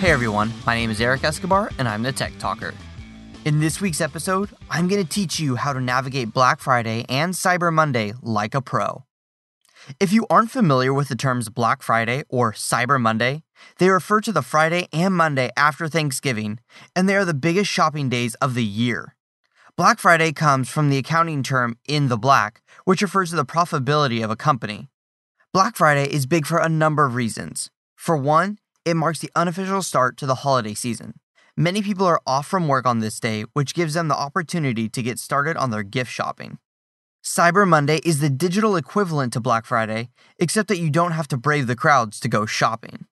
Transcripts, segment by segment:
Hey everyone, my name is Eric Escobar and I'm the Tech Talker. In this week's episode, I'm going to teach you how to navigate Black Friday and Cyber Monday like a pro. If you aren't familiar with the terms Black Friday or Cyber Monday, they refer to the Friday and Monday after Thanksgiving, and they are the biggest shopping days of the year. Black Friday comes from the accounting term in the black, which refers to the profitability of a company. Black Friday is big for a number of reasons. For one, it marks the unofficial start to the holiday season. Many people are off from work on this day, which gives them the opportunity to get started on their gift shopping. Cyber Monday is the digital equivalent to Black Friday, except that you don't have to brave the crowds to go shopping.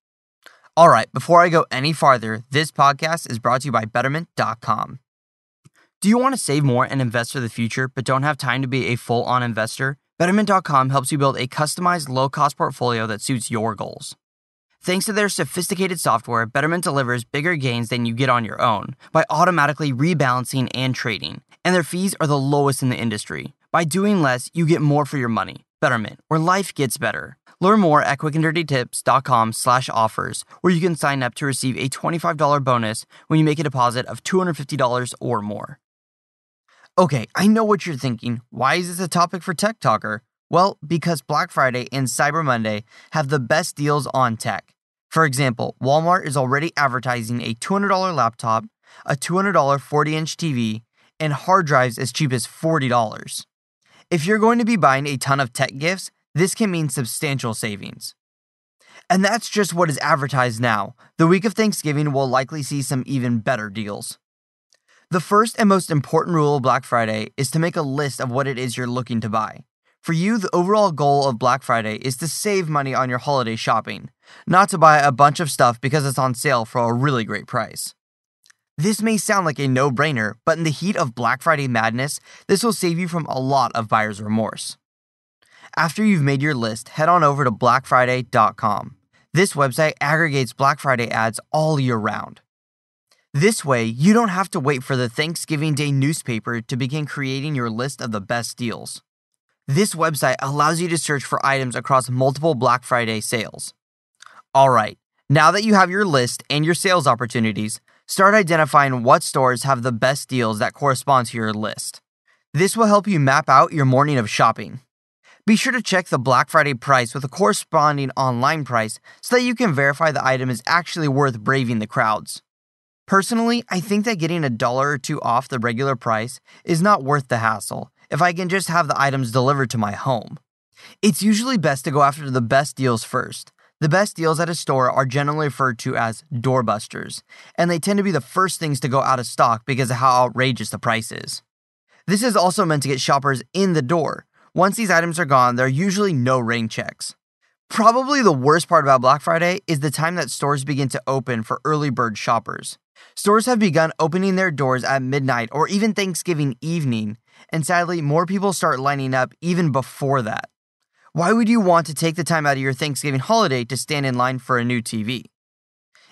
All right, before I go any farther, this podcast is brought to you by Betterment.com. Do you want to save more and invest for the future, but don't have time to be a full on investor? Betterment.com helps you build a customized, low cost portfolio that suits your goals. Thanks to their sophisticated software, Betterment delivers bigger gains than you get on your own by automatically rebalancing and trading, and their fees are the lowest in the industry. By doing less, you get more for your money. Betterment, where life gets better. Learn more at quickanddirtytips.com slash offers, where you can sign up to receive a $25 bonus when you make a deposit of $250 or more. Okay, I know what you're thinking. Why is this a topic for Tech Talker? Well, because Black Friday and Cyber Monday have the best deals on tech. For example, Walmart is already advertising a $200 laptop, a $200 40 inch TV, and hard drives as cheap as $40. If you're going to be buying a ton of tech gifts, this can mean substantial savings. And that's just what is advertised now. The week of Thanksgiving will likely see some even better deals. The first and most important rule of Black Friday is to make a list of what it is you're looking to buy. For you, the overall goal of Black Friday is to save money on your holiday shopping, not to buy a bunch of stuff because it's on sale for a really great price. This may sound like a no brainer, but in the heat of Black Friday madness, this will save you from a lot of buyer's remorse. After you've made your list, head on over to BlackFriday.com. This website aggregates Black Friday ads all year round. This way, you don't have to wait for the Thanksgiving Day newspaper to begin creating your list of the best deals. This website allows you to search for items across multiple Black Friday sales. All right, now that you have your list and your sales opportunities, start identifying what stores have the best deals that correspond to your list. This will help you map out your morning of shopping. Be sure to check the Black Friday price with a corresponding online price so that you can verify the item is actually worth braving the crowds. Personally, I think that getting a dollar or two off the regular price is not worth the hassle if I can just have the items delivered to my home. It's usually best to go after the best deals first. The best deals at a store are generally referred to as doorbusters, and they tend to be the first things to go out of stock because of how outrageous the price is. This is also meant to get shoppers in the door. Once these items are gone, there are usually no rain checks. Probably the worst part about Black Friday is the time that stores begin to open for early bird shoppers. Stores have begun opening their doors at midnight or even Thanksgiving evening, and sadly, more people start lining up even before that. Why would you want to take the time out of your Thanksgiving holiday to stand in line for a new TV?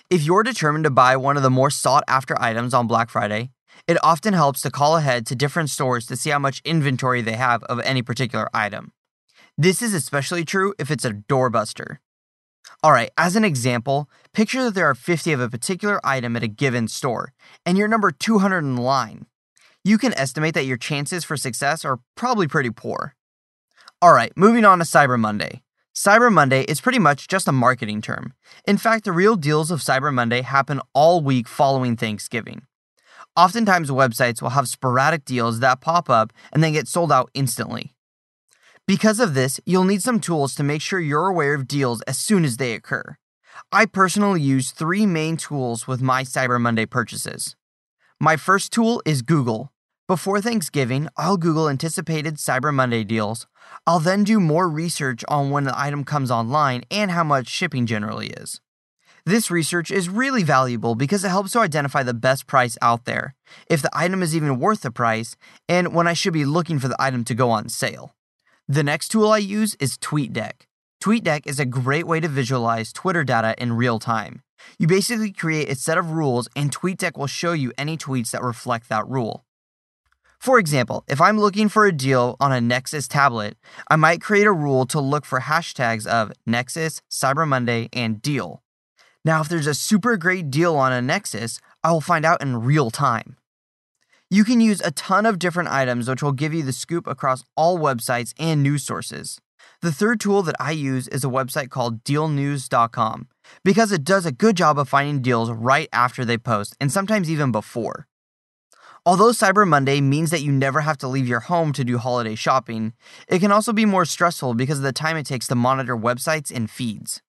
If you're determined to buy one of the more sought after items on Black Friday, it often helps to call ahead to different stores to see how much inventory they have of any particular item. This is especially true if it's a doorbuster. All right, as an example, picture that there are 50 of a particular item at a given store, and you're number 200 in line. You can estimate that your chances for success are probably pretty poor. All right, moving on to Cyber Monday. Cyber Monday is pretty much just a marketing term. In fact, the real deals of Cyber Monday happen all week following Thanksgiving. Oftentimes, websites will have sporadic deals that pop up and then get sold out instantly. Because of this, you'll need some tools to make sure you're aware of deals as soon as they occur. I personally use three main tools with my Cyber Monday purchases. My first tool is Google. Before Thanksgiving, I'll Google anticipated Cyber Monday deals. I'll then do more research on when the item comes online and how much shipping generally is. This research is really valuable because it helps to identify the best price out there, if the item is even worth the price, and when I should be looking for the item to go on sale. The next tool I use is TweetDeck. TweetDeck is a great way to visualize Twitter data in real time. You basically create a set of rules, and TweetDeck will show you any tweets that reflect that rule. For example, if I'm looking for a deal on a Nexus tablet, I might create a rule to look for hashtags of Nexus, Cyber Monday, and deal. Now, if there's a super great deal on a Nexus, I will find out in real time. You can use a ton of different items, which will give you the scoop across all websites and news sources. The third tool that I use is a website called dealnews.com because it does a good job of finding deals right after they post and sometimes even before. Although Cyber Monday means that you never have to leave your home to do holiday shopping, it can also be more stressful because of the time it takes to monitor websites and feeds.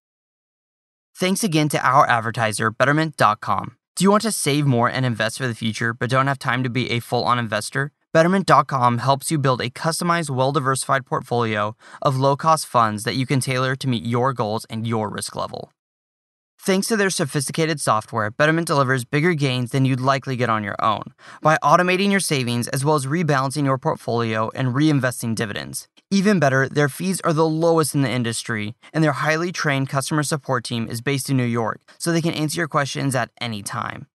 Thanks again to our advertiser, Betterment.com. Do you want to save more and invest for the future but don't have time to be a full on investor? Betterment.com helps you build a customized, well diversified portfolio of low cost funds that you can tailor to meet your goals and your risk level. Thanks to their sophisticated software, Betterment delivers bigger gains than you'd likely get on your own by automating your savings as well as rebalancing your portfolio and reinvesting dividends. Even better, their fees are the lowest in the industry, and their highly trained customer support team is based in New York, so they can answer your questions at any time.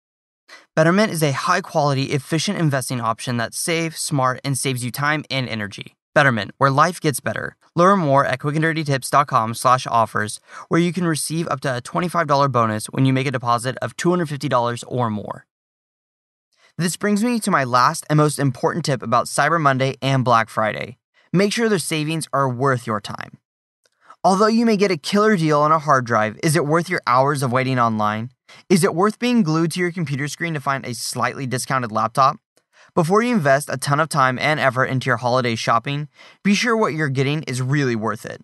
Betterment is a high quality, efficient investing option that's safe, smart, and saves you time and energy. Betterment, where life gets better. Learn more at quickanddirtytips.com slash offers, where you can receive up to a $25 bonus when you make a deposit of $250 or more. This brings me to my last and most important tip about Cyber Monday and Black Friday. Make sure their savings are worth your time. Although you may get a killer deal on a hard drive, is it worth your hours of waiting online? Is it worth being glued to your computer screen to find a slightly discounted laptop? Before you invest a ton of time and effort into your holiday shopping, be sure what you're getting is really worth it.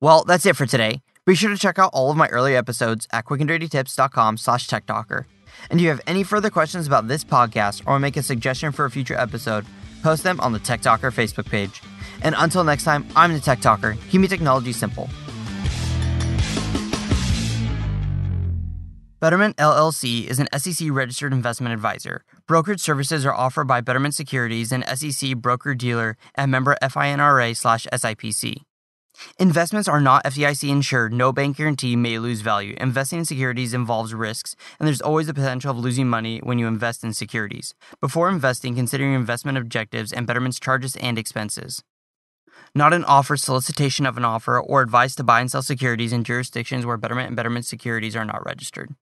Well, that's it for today. Be sure to check out all of my early episodes at quickanddirtytips.com slash techtalker. And if you have any further questions about this podcast or make a suggestion for a future episode, post them on the Tech Talker Facebook page. And until next time, I'm the Tech Talker. Keep me technology simple. Betterment LLC is an SEC registered investment advisor. Brokerage services are offered by Betterment Securities, an SEC broker dealer and member FINRA slash SIPC. Investments are not FDIC insured. No bank guarantee may lose value. Investing in securities involves risks, and there's always the potential of losing money when you invest in securities. Before investing, consider your investment objectives and Betterment's charges and expenses. Not an offer, solicitation of an offer, or advice to buy and sell securities in jurisdictions where Betterment and Betterment securities are not registered.